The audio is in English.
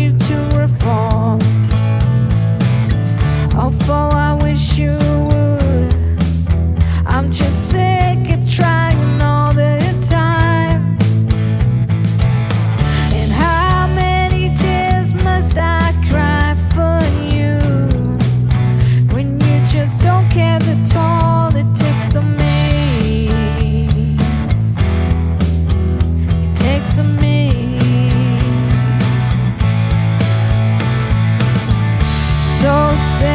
you to say